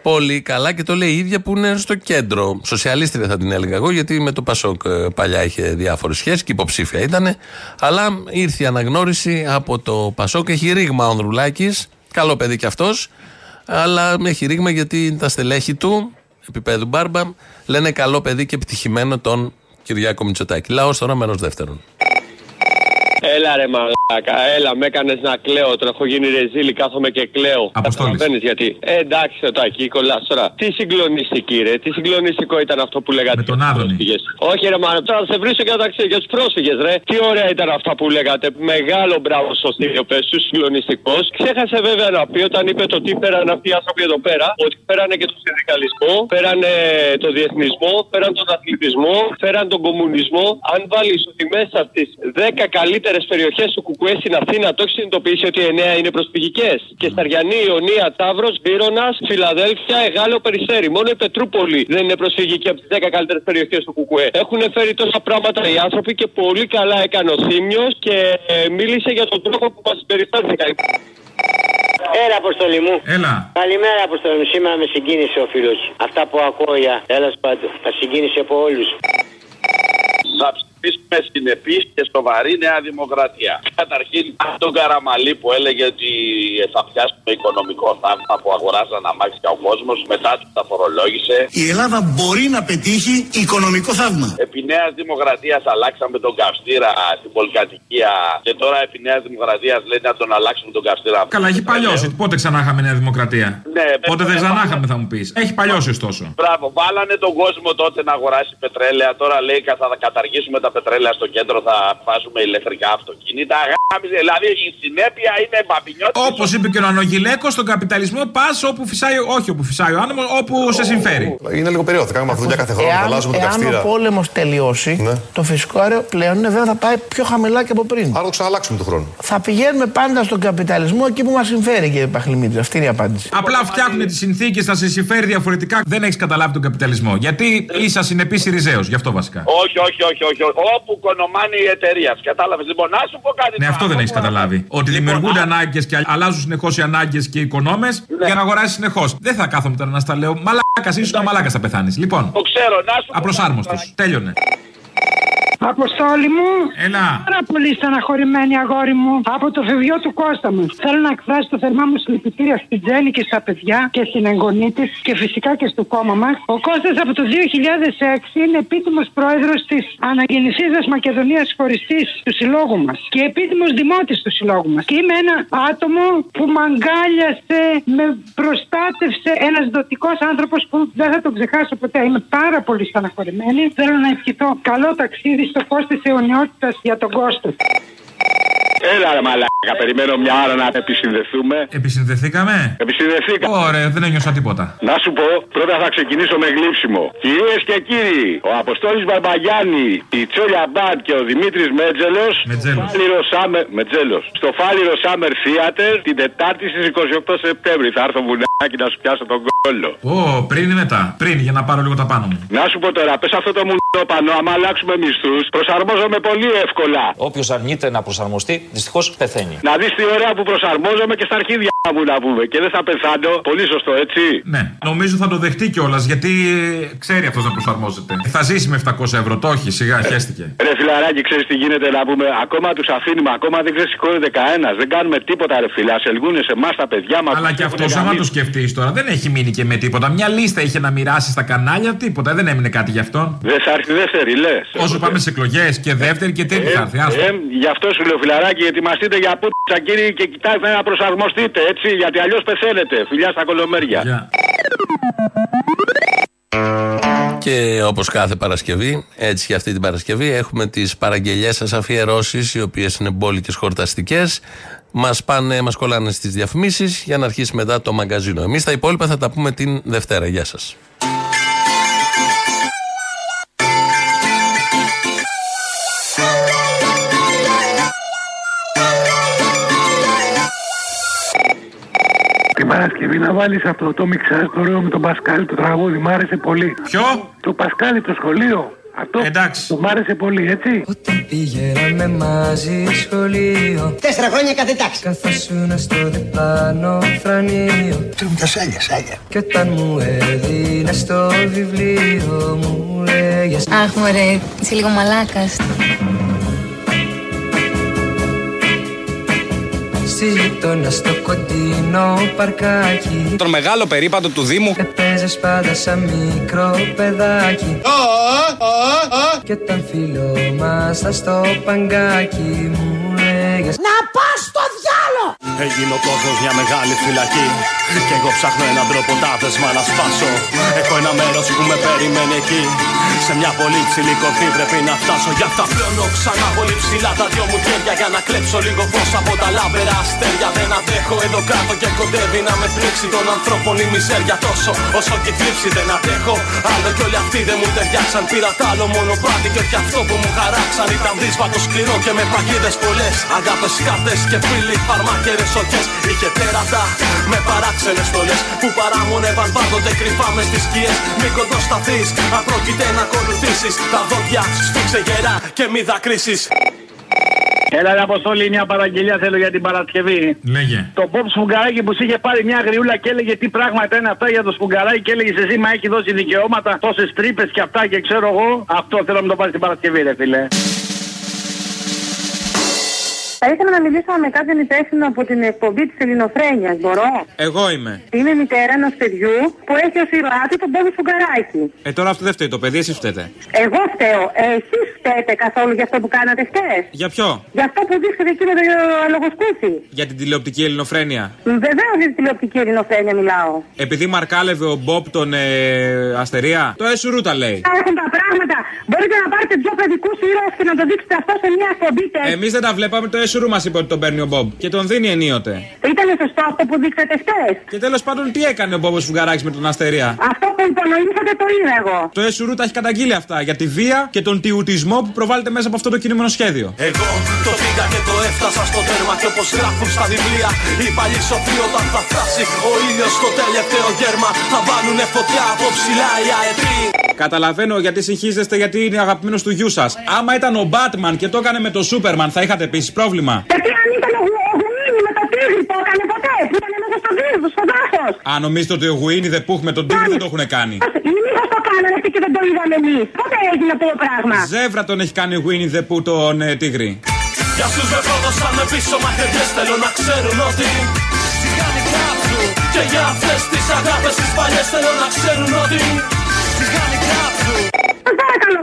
πολύ καλά και το λέει η ίδια που είναι στο κέντρο. Σοσιαλίστρια θα την έλεγα εγώ, γιατί με το Πασόκ ε, παλιά είχε διάφορες σχέσεις και υποψήφια ήταν. Αλλά ήρθε η αναγνώριση από το Πασόκ. Έχει ρήγμα ο Ανδρουλάκης. Καλό παιδί κι αυτός. Αλλά έχει ρήγμα γιατί τα στελέχη του επίπεδου Μπάρμπα λένε καλό παιδί και επιτυχημένο τον Κυριάκο Μητσοτάκη. Λαός τώρα μέρος δεύτερον. Έλα ρε μαλάκα, έλα, με έκανες να κλαίω. Τώρα έχω γίνει ρεζίλη, κάθομαι και κλαίω. Αποστόλης. Καταλαβαίνεις γιατί. Ε, εντάξει, το τάκι, κολλάς τώρα. Τι συγκλονιστική, ρε, τι συγκλονιστικό ήταν αυτό που λέγατε. Με τον Άδωνη. Όχι, ρε μάνα, τώρα θα σε βρίσκω και τα για τους πρόσφυγες, ρε. Τι ωραία ήταν αυτά που λέγατε. Μεγάλο μπράβο στο στήλιο, πες του, συγκλονιστικό. Ξέχασε βέβαια να πει όταν είπε το τι πέραν αυτοί οι άνθρωποι εδώ πέρα, ότι πέρανε και τον συνδικαλισμό, πέρανε τον διεθνισμό, πέραν τον αθλητισμό, πέραν τον κομμουνισμό. Αν βάλεις ότι μέσα στις 10 καλύτερες περιοχές του Κουκουέ στην Αθήνα το έχεις συνειδητοποιήσει ότι οι 9 είναι προσφυγικές. Και Σταριανή, Ιωνία, Ταύρος, Βύρονα, Φιλαδέλφια, Εγάλεο, Περιστέρι. Μόνο η Πετρούπολη δεν είναι προσφυγική από τις 10 καλύτερες περιοχές του Κουκουέ. Έχουν φέρει τόσα πράγματα οι άνθρωποι και πολύ καλά έκανε ο Θήμιο και ε, μίλησε για τον τρόπο που μας συμπεριφέρθηκαν. Έλα, Αποστολή μου. Έλα. Καλημέρα, Αποστολή μου. Σήμερα με συγκίνησε ο φίλος. Αυτά που ακούω για τέλο πάντων. Τα συγκίνησε από όλους. Θα ψηφίσουμε συνεπή και σοβαρή Νέα Δημοκρατία. Καταρχήν, τον Καραμαλή που έλεγε ότι θα πιάσουμε οικονομικό θαύμα που αγοράζαν αμάξια ο κόσμος, μετά του τα φορολόγησε. Η Ελλάδα μπορεί να πετύχει οικονομικό θαύμα. Επί Νέας Δημοκρατίας αλλάξαμε τον καυστήρα στην πολυκατοικία και τώρα επί Νέας Δημοκρατίας λέει να τον αλλάξουμε τον καυστήρα. Καλά, έχει παλιώσει. Πότε ξανά είχαμε Νέα Δημοκρατία; Ναι, Πότε δεν ξανά είχαμε, θα μου πεις. Έχει παλιώσει ωστόσο. Μπράβο, βάλανε τον κόσμο τότε να αγοράσει πετρέλαια. Τώρα λέει κα- θα καταργήσουμε τα πετρέλαια στο κέντρο, θα βάζουμε ηλεκτρικά αυτοκίνητα. Γάμιζε, δηλαδή η συνέπεια είναι μπαμπινιώτη. Όπως είπε και ο Ανογιλέκο, στον καπιταλισμό πας όπου φυσάει, όχι όπου φυσάει ο άνεμος, όπου σε συμφέρει. Είναι λίγο περίοδος. Θα κάνουμε αυτή τη δουλειά κάθε χρόνο. Θα Εάν, αλλάζουμε τον εάν καυστήρα. ο πόλεμος τελειώσει, το φυσικό αέριο πλέον βέβαια θα πάει πιο χαμηλά και από πριν. Άρα το ξαναλλάξουμε του χρόνου. Θα πηγαίνουμε πάντα στον καπιταλισμό εκεί που μας συμφέρει, κύριε Παχλημίτη. Αυτή είναι η απάντηση. Απλά φτιάχνουν τις συνθήκες, θα σε συμφέρει διαφορετικά. Δεν έχεις καταλάβει τον καπιταλισμό. Γιατί είσαι ασυνεπής Ιριζέο, γι' αυτό βασικά. Όχι, όχι, όχι, όχι. Όπου κονομάνει η εταιρεία. Κατάλαβες; Λοιπόν, να σου πω κάτι. Ναι, αυτό δεν έχεις καταλάβει. Ότι δημιουργούνται ανάγκες και αλλάζουν συνεχώς οι ανάγκες και οι οικονόμες για να αγοράσεις συνεχώς. Δεν θα κάθομαι τώρα να στα λέω. Μαλάκας, ήσουν μαλάκας θα πεθάνεις. Λοιπόν, Το ξέρω, να σου πω. απλοσάρμοστο. Τέλειωνε. Αποστόλη μου. Έλα. Πάρα πολύ στεναχωρημένη αγόρι μου από το φευγιό του Κώστα μου. Θέλω να εκφράσω το θερμά μου συλληπιτήρια στην Τζέννη και στα παιδιά και στην εγγονή της και φυσικά και στο κόμμα μας. Ο Κώστας από το 2006 είναι επίτιμος πρόεδρος της Αναγεννησίδας Μακεδονίας Χωριστής του συλλόγου μας και επίτιμος δημότης του συλλόγου μας. Και είμαι ένα άτομο που με αγκάλιασε, με προστάτευσε ένας δοτικός άνθρωπος που δεν θα τον ξεχάσω ποτέ. Είμαι πάρα πολύ στεναχωρημένη. Θέλω να ευχηθώ καλό ταξίδι στο φως της αιωνιότητας για τον Κώστα. Έλα ρε μαλάκα, περιμένω μια ώρα να επισυνδεθούμε. Επισυνδεθήκαμε; Επισυνδεθήκαμε. Ωραία, δεν ένιωσα τίποτα. Να σου πω, πρώτα θα ξεκινήσω με γλύψιμο. Κυρίες και κύριοι, ο Αποστόλης Μπαρμπαγιάννη, η Τσόλια Μπάντ και ο Δημήτρης Μέτζελος. Μετζέλος. Μετζέλος. Στο Φάληρο Summer Theater την Τετάρτη στις 28 Σεπτέμβρη. Θα έρθω βουνάκι να σου πιάσω τον κόλλο. Ω, πριν ή μετά. Πριν, για να πάρω λίγο τα πάνω μου. Να σου πω τώρα, πες αυτό το μουνόπανο, άμα αλλάξουμε μισθούς, προσαρμόζομαι πολύ εύκολα. Όποιος αρνείται να προσαρμοστεί, δυστυχώς πεθαίνει. Να δεις τι ωραία που προσαρμόζομαι και στα αρχίδια μου να πούμε. Και δεν θα πεθάνω. Πολύ σωστό, έτσι. Ναι, νομίζω θα το δεχτεί κιόλας γιατί ε, ξέρει αυτός να προσαρμόζεται. Θα ζήσει με 700 ευρώ, το όχι, σιγά, χαίστηκε. Ρε φιλαράκι, ξέρεις τι γίνεται να πούμε. Ακόμα τους αφήνουμε, ακόμα δεν ξεσηκώνεται κανένας. Δεν κάνουμε τίποτα, ρε φιλά. Σε ελγούνε σε εμάς τα παιδιά μας. Αλλά και αυτός, άμα το σκεφτείς τώρα, δεν έχει μείνει και με τίποτα. Μια λίστα είχε να μοιράσει στα κανάλια, τίποτα. Δεν έμεινε κάτι γι' αυτόν. Δεν θα έρθει δεύτερη, λες. Όσο πάμε σε εκλογές και δεύτερη και τρίτη θα έρθει. άστο. Ε, γι' αυτό σου λέω φιλαράκι, ετοιμαστείτε για πούτσα κύριοι και κοιτάξτε να προσαρμοστείτε έτσι, γιατί αλλιώς πεθαίνετε. Φιλιά στα κολομέρια. Και όπως κάθε Παρασκευή, έτσι και αυτή την Παρασκευή, έχουμε τις παραγγελίε σας αφιερώσεις, οι οποίες είναι μπόλικες χορταστικές. Μας πάνε, μας κολλάνε στις διαφημίσεις για να αρχίσει μετά το μαγκαζίνο. Εμείς τα υπόλοιπα θα τα πούμε την Δευτέρα. Γεια σας. Παρασκευή να βάλεις αυτό το μιξάζ το ωραίο με τον Πασκάλη το τραγούδι. Μ' άρεσε πολύ. Ποιο; Το Πασκάλη το σχολείο. Αυτό Εντάξει. το μ' άρεσε πολύ, έτσι. Πηγαίναμε μαζί σχολείο Τέσσερα χρόνια κάθε τάξη. Καθόσουνα στο διπλάνο φρανείο Ξέρουμε τα σάλια, σάλια. Κι όταν μου έδινε στο βιβλίο μου λέγες Αχ, μωρέ, είσαι λίγο μαλάκας. Γειτόνας στο κοντινό παρκάκι. Τον μεγάλο περίπατο του Δήμου. Έπαιζες πάντα σαν μικρό παιδάκι. Κι όταν φίλο μας θα στο παγκάκι μου λέγες Να πας στο διάλο! Έγινε ο κόσμος μια μεγάλη φυλακή. Κι εγώ ψάχνω έναν τρόπο τα δεσμά να σπάσω. Έχω ένα μέρος που με περιμένει εκεί. Σε μια πολύ ψηλή κορφή πρέπει να φτάσω. Γι' αυτά πλώνω ξανά πολύ ψηλά τα δυο μου χέρια. Για να κλέψω λίγο φως από τα λάμπερα αστέρια. Δεν αντέχω εδώ κάτω και κοντεύει να με πνίξει των ανθρώπων η μιζέρια τόσο. Όσο και η θλίψη δεν αντέχω. Άλλο κι όλοι αυτοί δεν μου ταιριάξαν. Πήρα τ' άλλο μονοπάτι και όχι αυτό που μου χαράξαν. Ήταν δύσβατο σκληρό και με παγίδες πολλές. Αγάπες κάρτες και φίλοι φαρμάκερε σοκές. Είχε τέρατα με παράξενες στολές που παράμονευαν πάντοτε κρυφά μες στι σκιές. Μη κοντοσταθείς, απρόκειται να ακολουθήσεις. Τα δόντια σφίξε γερά και μη δακρύσεις. Έλα, ρε Αποστόλη, μια παραγγελία θέλω για την Παρασκευή. Λέγε. Το Bob Σφουγγαράκι που σου είχε πάρει μια γριούλα και έλεγε τι πράγματα είναι αυτά για το Σφουγγαράκι και έλεγε εσύ μα έχει δώσει δικαιώματα, τόσες τρύπες και αυτά και ξέρω εγώ. Αυτό θέλω να μου το πάρεις την Παρασκευή, ρε φίλε. Θα ήθελα να μιλήσω με κάποιον υπεύθυνο από την εκπομπή της Ελληνοφρένειας. Μπορώ; Εγώ είμαι. Είμαι μητέρα ενός παιδιού που έχει ως του τον Μπόμπι Φουγκαράκη. Ε, τώρα αυτό δεν φταίει το παιδί, εσεί φταίτε. Εγώ φταίω. Εσείς φταίτε καθόλου για αυτό που κάνατε χτε. Για ποιο; Για αυτό που δείξατε εκεί με το λογοσκούφι. Για την τηλεοπτική ελληνοφρένεια. Βεβαίως για την τηλεοπτική ελληνοφρένεια μιλάω. Επειδή μαρκάλευε ο Μπόπ τον ε, Αστερία, το Εσουρού τα λέει. Έχουν τα πράγματα. Μπορείτε να πάρετε δύο παιδικού ήρωες και να το δείξετε αυτό σε μια εκπομπή τέτοια. Εμείς δεν τα βλέπαμε, το Εσουρού μας είπε ότι τον παίρνει ο Μπομπ και τον δίνει ενίοτε. Ήταν σωστό αυτό που δείξατε χτε. Και τέλος πάντων τι έκανε ο Μπόμπο Φουγγαράκης με τον Αστερία; Αυτό που υπονοήσατε το είδα εγώ. Το Εσουρού τα έχει καταγγείλει αυτά για τη βία και τον τιουτισμό που προβάλλεται μέσα από αυτό το κινούμενο σχέδιο. Εγώ το πήγα και το έφτασα στο τέρμα και όπως γράφουν στα βιβλία οι παλιοί σοφοί όταν θα φτάσει ο ήλιος στο τελευταίο γέρμα θα βάλουνε φωτιά από ψηλά οι αετοί. Καταλαβαίνω γιατί συγχύζεστε γιατί είναι αγαπημένος του γιού σας. Άμα ήταν ο Μπάτμαν και το έκανε με το Σούπερμαν θα είχατε επίση πρόβλημα. Γιατί αν ήταν ο Γουίνι με το τίγρη το έκανε ποτέ. Που ήταν μέσα στο δίσκο, στο δάσος. Αν νομίζετε ότι ο Γουίνι δεν πούχ με τον τίγρη δεν το έχουν κάνει. Μήπω το κάνανε και δεν το είδαμε εμείς. Πότε έγινε αυτό το πράγμα. Ζεύρα τον έχει κάνει ο Γουίνι δεν πού τον ε, τίγρη. Για αυτούς με πρόδωσαν με πίσω μαχαιριές θέλω να ξέρουν ότι Σιγάνι κάψου Και για αυτές τις αγάπες τις παλιές θέλω να ξέρουν ότι Σιγάνι κάψου Σα παρακαλώ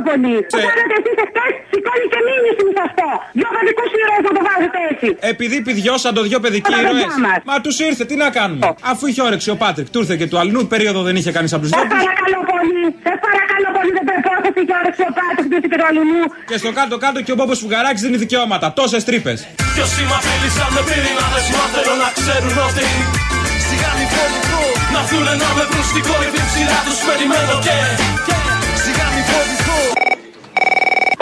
πολύ. Το κάνατε εσείς εχθέ, σηκώνεις και μήνυση μου σα πω. Δυο παιδικούς ήρωες να το βάζετε έτσι. Επειδή πηδιώσαν το δυο παιδικοί Τα ήρωες. παιδιά μας. Μα τους ήρθε, τι να κάνουμε. Αφού είχε όρεξη ο Πάτρικ, του ήρθε και του αλλού περίοδο δεν είχε κανείς από τους Σα δυο. τους. παρακαλώ πολύ. Σα παρακαλώ πολύ. Δεν πρέπει να και όρεξη ο Πάτρικ του και του αλλού. Και στο κάτω-κάτω και ο Μπόμπος Φουγαράκη δίνει δικαιώματα. Τόσες τρύπες. Κι όσοι μ' απείλησαν με πυρηνάδες μα θέλω να ξέρουν ότι Σιγάνι φοβηθώ Να έρθουνε να με βρουν στην κορυφή ψηλά τους περιμένω και Σιγάνι φοβηθώ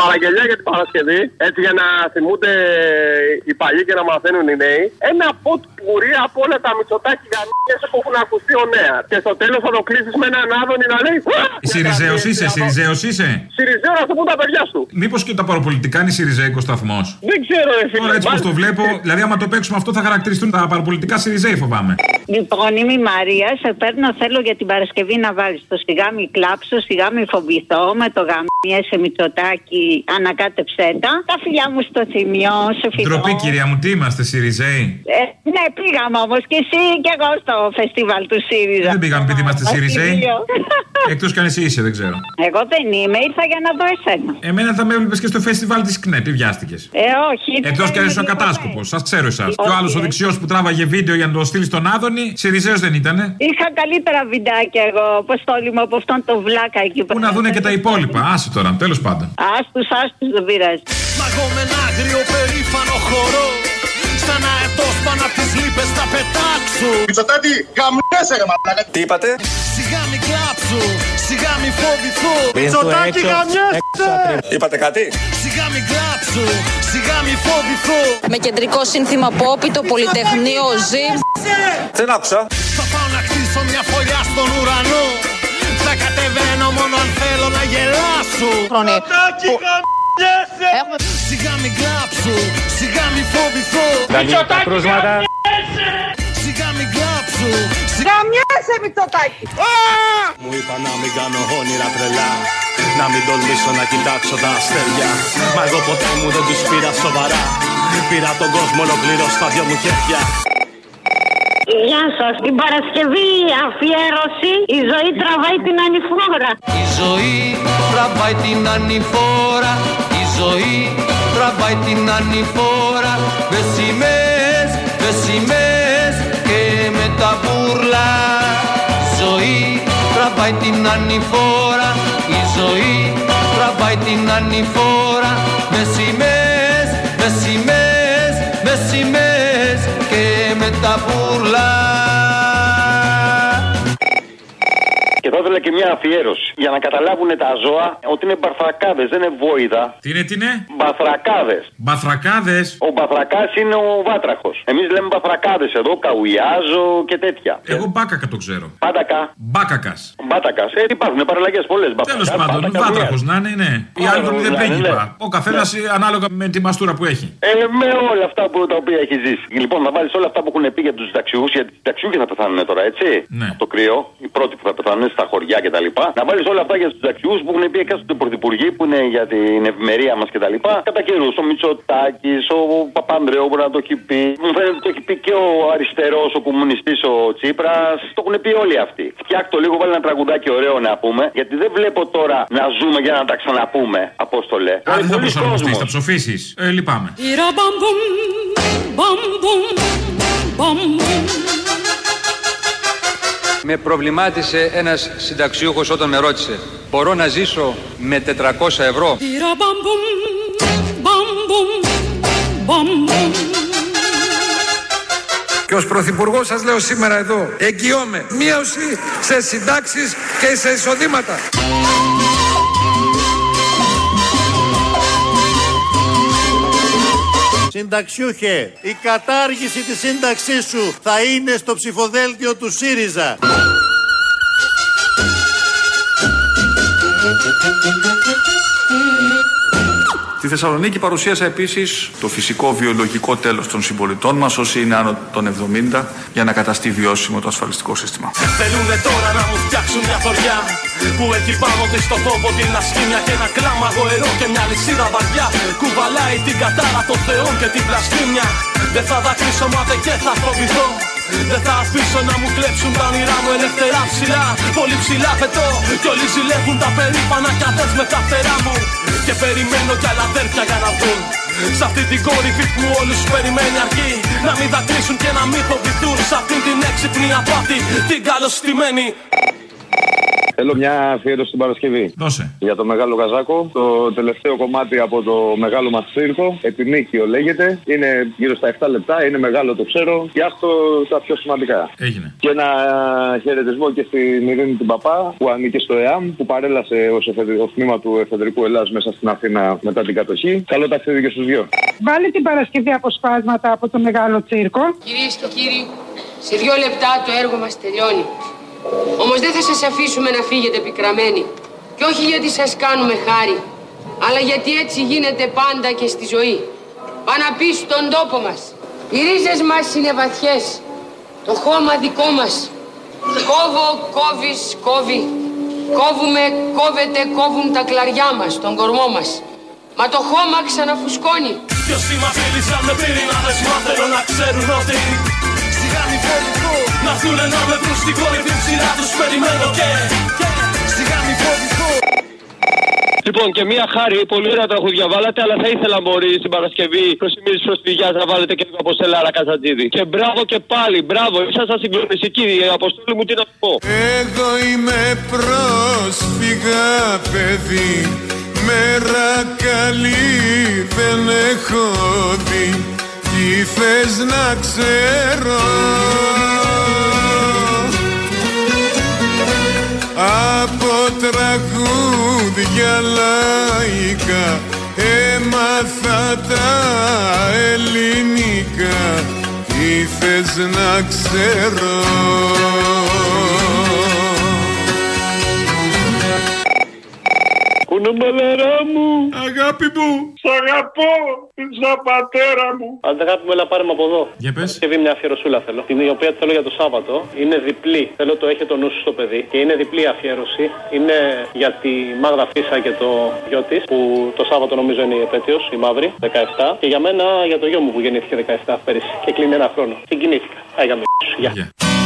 Παραγγελιά για την Παρασκευή, έτσι για να θυμούνται οι παλιοί και να μαθαίνουν οι νέοι. Ένα ποτ πουρί από όλα τα μυτσοτάκι γαμιές που έχουν ακουστεί ο νέα. Και στο τέλος θα το κλείσεις με έναν άδωνη να λέει. Σιριζέος είσαι, Σιριζέος είσαι; Σιριζέο να το πούν τα παιδιά σου. Μήπως και τα παραπολιτικά είναι Σιριζέικο σταθμό. Δεν ξέρω, ρε φίλε. Τώρα έτσι πω το βλέπω, δηλαδή άμα το παίξουμε αυτό θα χαρακτηριστούν τα παραπολιτικά Σιριζέοι φοβάμαι. Λοιπόν, είμαι η Μαρία. Σε παίρνω, θέλω για την Παρασκευή να βάλεις το σιγά μη κλάψω, σιγά μη φοβηθώ με το γαμιές σε μυτσοτάκι, ανακάτεψέ τα. Τα φιλιά μου στο θυμιό, σε φιλό. Ντροπή κυρία μου, τι είμαστε Σιριζέοι; Ε, ναι, πήγαμε όμως και εσύ και εγώ στο φεστιβάλ του ΣΥΡΙΖΑ. Δεν πήγαμε επειδή είμαστε Στο Σιριζέοι; Θυμίο. <laughs> Εκτός κι αν εσύ είσαι, δεν ξέρω. Εγώ δεν είμαι, ήρθα για να δω εσένα. Εμένα θα με έβλεπες και στο φεστιβάλ της ΚΝΕ, τι βιάστηκες. Ε, όχι. Εκτός κι αν είσαι ο κατάσκοπος, σας ξέρω εσάς. Και ο άλλος ο δεξιός που τράβαγε βίντεο για να το στείλει στον Άδωνη, Σιριζέος δεν ήτανε. Είχα καλύτερα βιντεάκια εγώ, αποστόλη μου από αυτόν τον βλάκα εκεί Πού να δούνε και τα υπόλοιπα. Άσε τώρα, τέλος πάντων. Άστου, άστου, δεν πειράζει. Μα εγώ με ένα άγριο περήφανο χορό Σαν αετός πάνω απ' τις λύπες θα πετάξω Μητσοτάτη, γαμνέσαι ρε μαλάκα. Τι είπατε; Σιγά μη κλάψω, σιγά μη φοβηθώ Μητσοτάκη, γαμνέσαι. Είπατε κάτι; Σιγά μη κλάψω, σιγά μη φοβηθώ Με κεντρικό σύνθημα Πόπι, το Πολυτεχνείο ζει. Δεν άκουσα. Θα πάω να χτίσω μια φωλιά στον ουρανό Θα κατεβαίνω μόνο αν θέλω να γελάσω. Χρόνι. Σιγά μη κλάψω, σιγά μη φοβηθώ τα κρούσματα. Σιγά μη κλάψω, Γαμιέσαι, Μητσοτάκη. Μου είπα να μην κάνω όνειρα τρελά Να μην τολμήσω να κοιτάξω τα αστέρια. Μα εγώ ποτέ μου δεν τους πήρα σοβαρά. Πήρα τον κόσμο ολοκληρώ στα δυο μου χέρια Γεια σας. Την Παρασκευή αφιέρωση. Η ζωή τραβάει την ανηφόρα. Η ζωή τραβάει την ανηφόρα. Η ζωή τραβάει την ανηφόρα. Μες σημαίες, μες σημαίες και με τα μπουρλά. Η ζωή τραβάει την ανηφόρα. Η ζωή τραβάει την ανηφόρα. Μες σημαίες, μες σημαίες, μες σημαίες και με τα μπουρλά θα ήθελα έβαλα και μια αφιέρωση. Για να καταλάβουν τα ζώα ότι είναι μπαθρακάδε, δεν είναι βόηδα. Τι είναι, τι είναι; Μπαθρακάδες. Μπαθρακάδες. Ο μπαθρακάς είναι ο βάτραχος. Εμείς λέμε μπαθρακάδες εδώ, καουιάζο και τέτοια. Εγώ μπάκακα το ξέρω. Πάντακα. Μπάκακας. Μπάτακας. Ε, υπάρχουν παραλλαγές πολλές. Τέλος πάντων, βάτραχος να είναι, ναι. Οι άλλοι τον είδε πρίγκιπα. Ο καθένας ανάλογα με τη μαστούρα που έχει. Ε, με όλα αυτά που, τα οποία έχει ζήσει. Λοιπόν, να βάλεις όλα αυτά που έχουν πει για τους συνταξιούχους, γιατί οι συνταξιούχοι θα πεθάνουν τώρα, έτσι. Ναι. Το κρύο, οι πρώτοι που θα πεθάνουν στα χωριά κτλ. Να βάλεις όλα αυτά για τους συνταξιούχου που έχουν πει εκάστοτε πρωθυπουργοί που είναι για την ευημερία μας κτλ. Κατά καιρούς, ο Μητσοτάκης, ο Παπανδρέου μπορεί να το έχει πει. Μου φαίνεται ότι το έχει πει και ο αριστερός, ο κομμουνιστής, ο Τσίπρας. Το έχουν πει όλοι αυτοί. Φτιάχτω λίγο, βάλει ένα τραγουδάκι ωραίο να πούμε, γιατί δεν βλέπω τώρα να ζούμε για να τα ξαναπούμε, Απόστολε. Αν δεν θα Πολλοί προσαρμοστεί, κόσμος. θα ψοφήσεις. Ε, λυπάμαι. Με προβλημάτισε ένας συνταξιούχος όταν με ρώτησε Μπορώ να ζήσω με 400 ευρώ; Και ως Πρωθυπουργός σας λέω σήμερα εδώ, εγγυώμαι μείωση σε συντάξεις και σε εισοδήματα. Συνταξιούχε, η κατάργηση της σύνταξής σου θα είναι στο ψηφοδέλτιο του ΣΥΡΙΖΑ. Στη Θεσσαλονίκη παρουσίασα επίσης το φυσικό βιολογικό τέλος των συμπολιτών μας, όσοι είναι άνω των 70, για να καταστεί βιώσιμο το ασφαλιστικό σύστημα. Θέλουνε τώρα να μου φτιάξουν μια χωριά Που έχει πάνω της στο τόπο την ασκήμια Και ένα κλάμα γοερό και μια λυσίδα βαριά. Κουβαλάει την κατάρα των θεών και την πλαστήμια. Δεν θα δακρύσω μα δεν και θα φοβηθώ. Δεν θα αφήσω να μου κλέψουν τα όνειρά μου ελευθερά ψηλά. Πολύ ψηλά πετώ Κι όλοι ζηλεύουν τα περήφανα κι αδές με τα φτερά μου Και περιμένω κι άλλα αδέρφια για να βγουν. Σ' αυτή την κορυφή που όλους περιμένει αρκεί. Να μην δακρύσουν και να μην φοβηθούν. Σ' αυτή την έξυπνη απάτη Την καλωστημένη Θέλω μια αφιέρωση στην Παρασκευή. Δώσε. Για το Μεγάλο Καζάκο. Το τελευταίο κομμάτι από το Μεγάλο μας Τσίρκο. Επινίκιο λέγεται. Είναι γύρω στα 7 λεπτά. Είναι μεγάλο το ξέρω. Και αυτό τα πιο σημαντικά. Έγινε. Και ένα χαιρετισμό και στην Ειρήνη την Παπά που ανήκε στο ΕΑΜ που παρέλασε ως εφεδρ... ως τμήμα του Εφεδρικού Ελλάς μέσα στην Αθήνα μετά την κατοχή. Καλό ταξίδι και στους δυο. Βάλε την Παρασκευή αποσπάσματα από το μεγάλο τσίρκο. Κυρίες και κύριοι, σε δύο λεπτά το έργο μας τελειώνει. Όμως δεν θα σας αφήσουμε να φύγετε πικραμένοι. Και όχι γιατί σας κάνουμε χάρη, αλλά γιατί έτσι γίνεται πάντα και στη ζωή. Πάνω να πει στον τόπο μας. Οι ρίζες μας είναι βαθιές. Το χώμα δικό μας. Κόβω, κόβεις, κόβει. Κόβουμε, κόβεται, κόβουν τα κλαριά μας, τον κορμό μας. Μα το χώμα ξαναφουσκώνει. Ποιος σήμα φίλησαν με πυρηνάδες Μα θέλω να ξέρουν ότι Σιγά μη φοβηθώ Να έρθουνε να με βρουν στην κορυφή ψηλά τους περιμένω και Σιγά μη φοβηθώ Λοιπόν, και μία χάρη, πολύ ωραία τραγούδια βάλατε, αλλά θα ήθελα μπορεί στην Παρασκευή προς τιμή τη προσφυγιά να βάλετε και λίγο από Σελάρα Καζατζίδη. Και μπράβο και πάλι, μπράβο, ήσασταν συγκλονιστικοί. Η αποστόλη μου τι να σου πω. Εγώ είμαι πρόσφυγα παιδί Μέρα καλή δεν έχω δει Τι θες να ξέρω. Από τραγούδια λαϊκά Έμαθα τα ελληνικά. Τι θες να ξέρω Κουνουμπελερά μου. Αγάπη μου. Σ' αγαπώ. Σαν πατέρα μου. Αν δεν αγάπη μου, έλα πάρε με από εδώ. Για πες. Και μια αφιερωσούλα θέλω. Την οποία τη θέλω για το Σάββατο. Είναι διπλή. Θέλω το έχει το νου σου στο παιδί. Και είναι διπλή αφιέρωση. Είναι για τη Μάγδα Φίσα και το γιο της. Που το Σάββατο νομίζω είναι η επέτειος, η μαύρη, 17. Και για μένα για το γιο μου που γεννήθηκε 17 πέρυσι. Και κλείνει ένα χρόνο. Συγκινήθηκα. Άγια με σου. Γεια.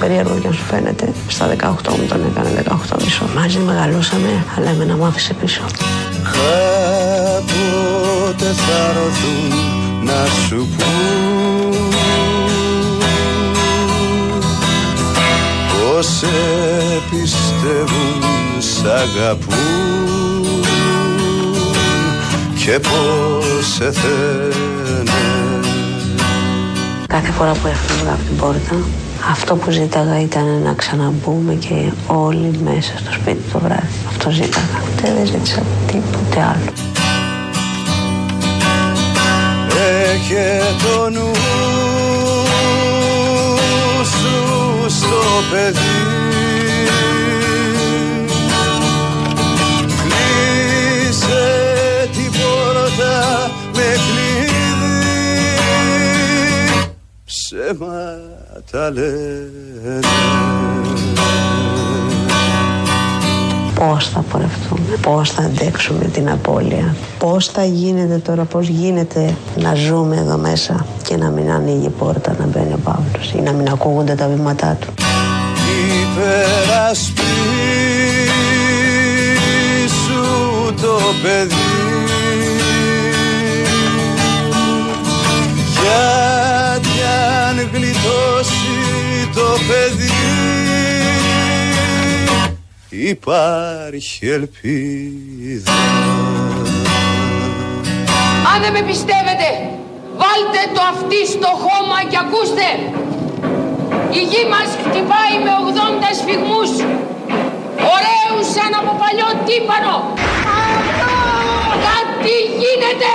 Περίεργο και αν σου φαίνεται, στα 18 μου τον έκανε 18 μισό. Μαζί μεγαλώσαμε, αλλά εμένα μου άφησε πίσω. Κάποτε θα έρθουν να σου πούν πως σε πιστεύουν σ' αγαπούν και πως σε θένε Κάθε φορά που έφευγα από την πόρτα, αυτό που ζήταγα ήταν να ξαναμπούμε και όλοι μέσα στο σπίτι το βράδυ. Αυτό ζήταγα. Ούτε δεν ζήτησα τίποτε άλλο. Έχε το νου σου στο παιδί Κλείσε την πόρτα με κλειδί Ψέματα λένε Πώς θα πορευτούμε, πώς θα αντέξουμε την απώλεια, πώς θα γίνεται τώρα, πώς γίνεται να ζούμε εδώ μέσα και να μην ανοίγει η πόρτα να μπαίνει ο Παύλος ή να μην ακούγονται τα βήματά του. υπερασπίσου το παιδί. Γιατί αν γλιτώσεις το παιδί υπάρχει ελπίδα Αν δεν με πιστεύετε, βάλτε το αυτί στο χώμα και ακούστε. Η γη μας χτυπάει με 80 σφιγμούς. Ωραίους σαν από παλιό τύπανο. Κάτι γίνεται.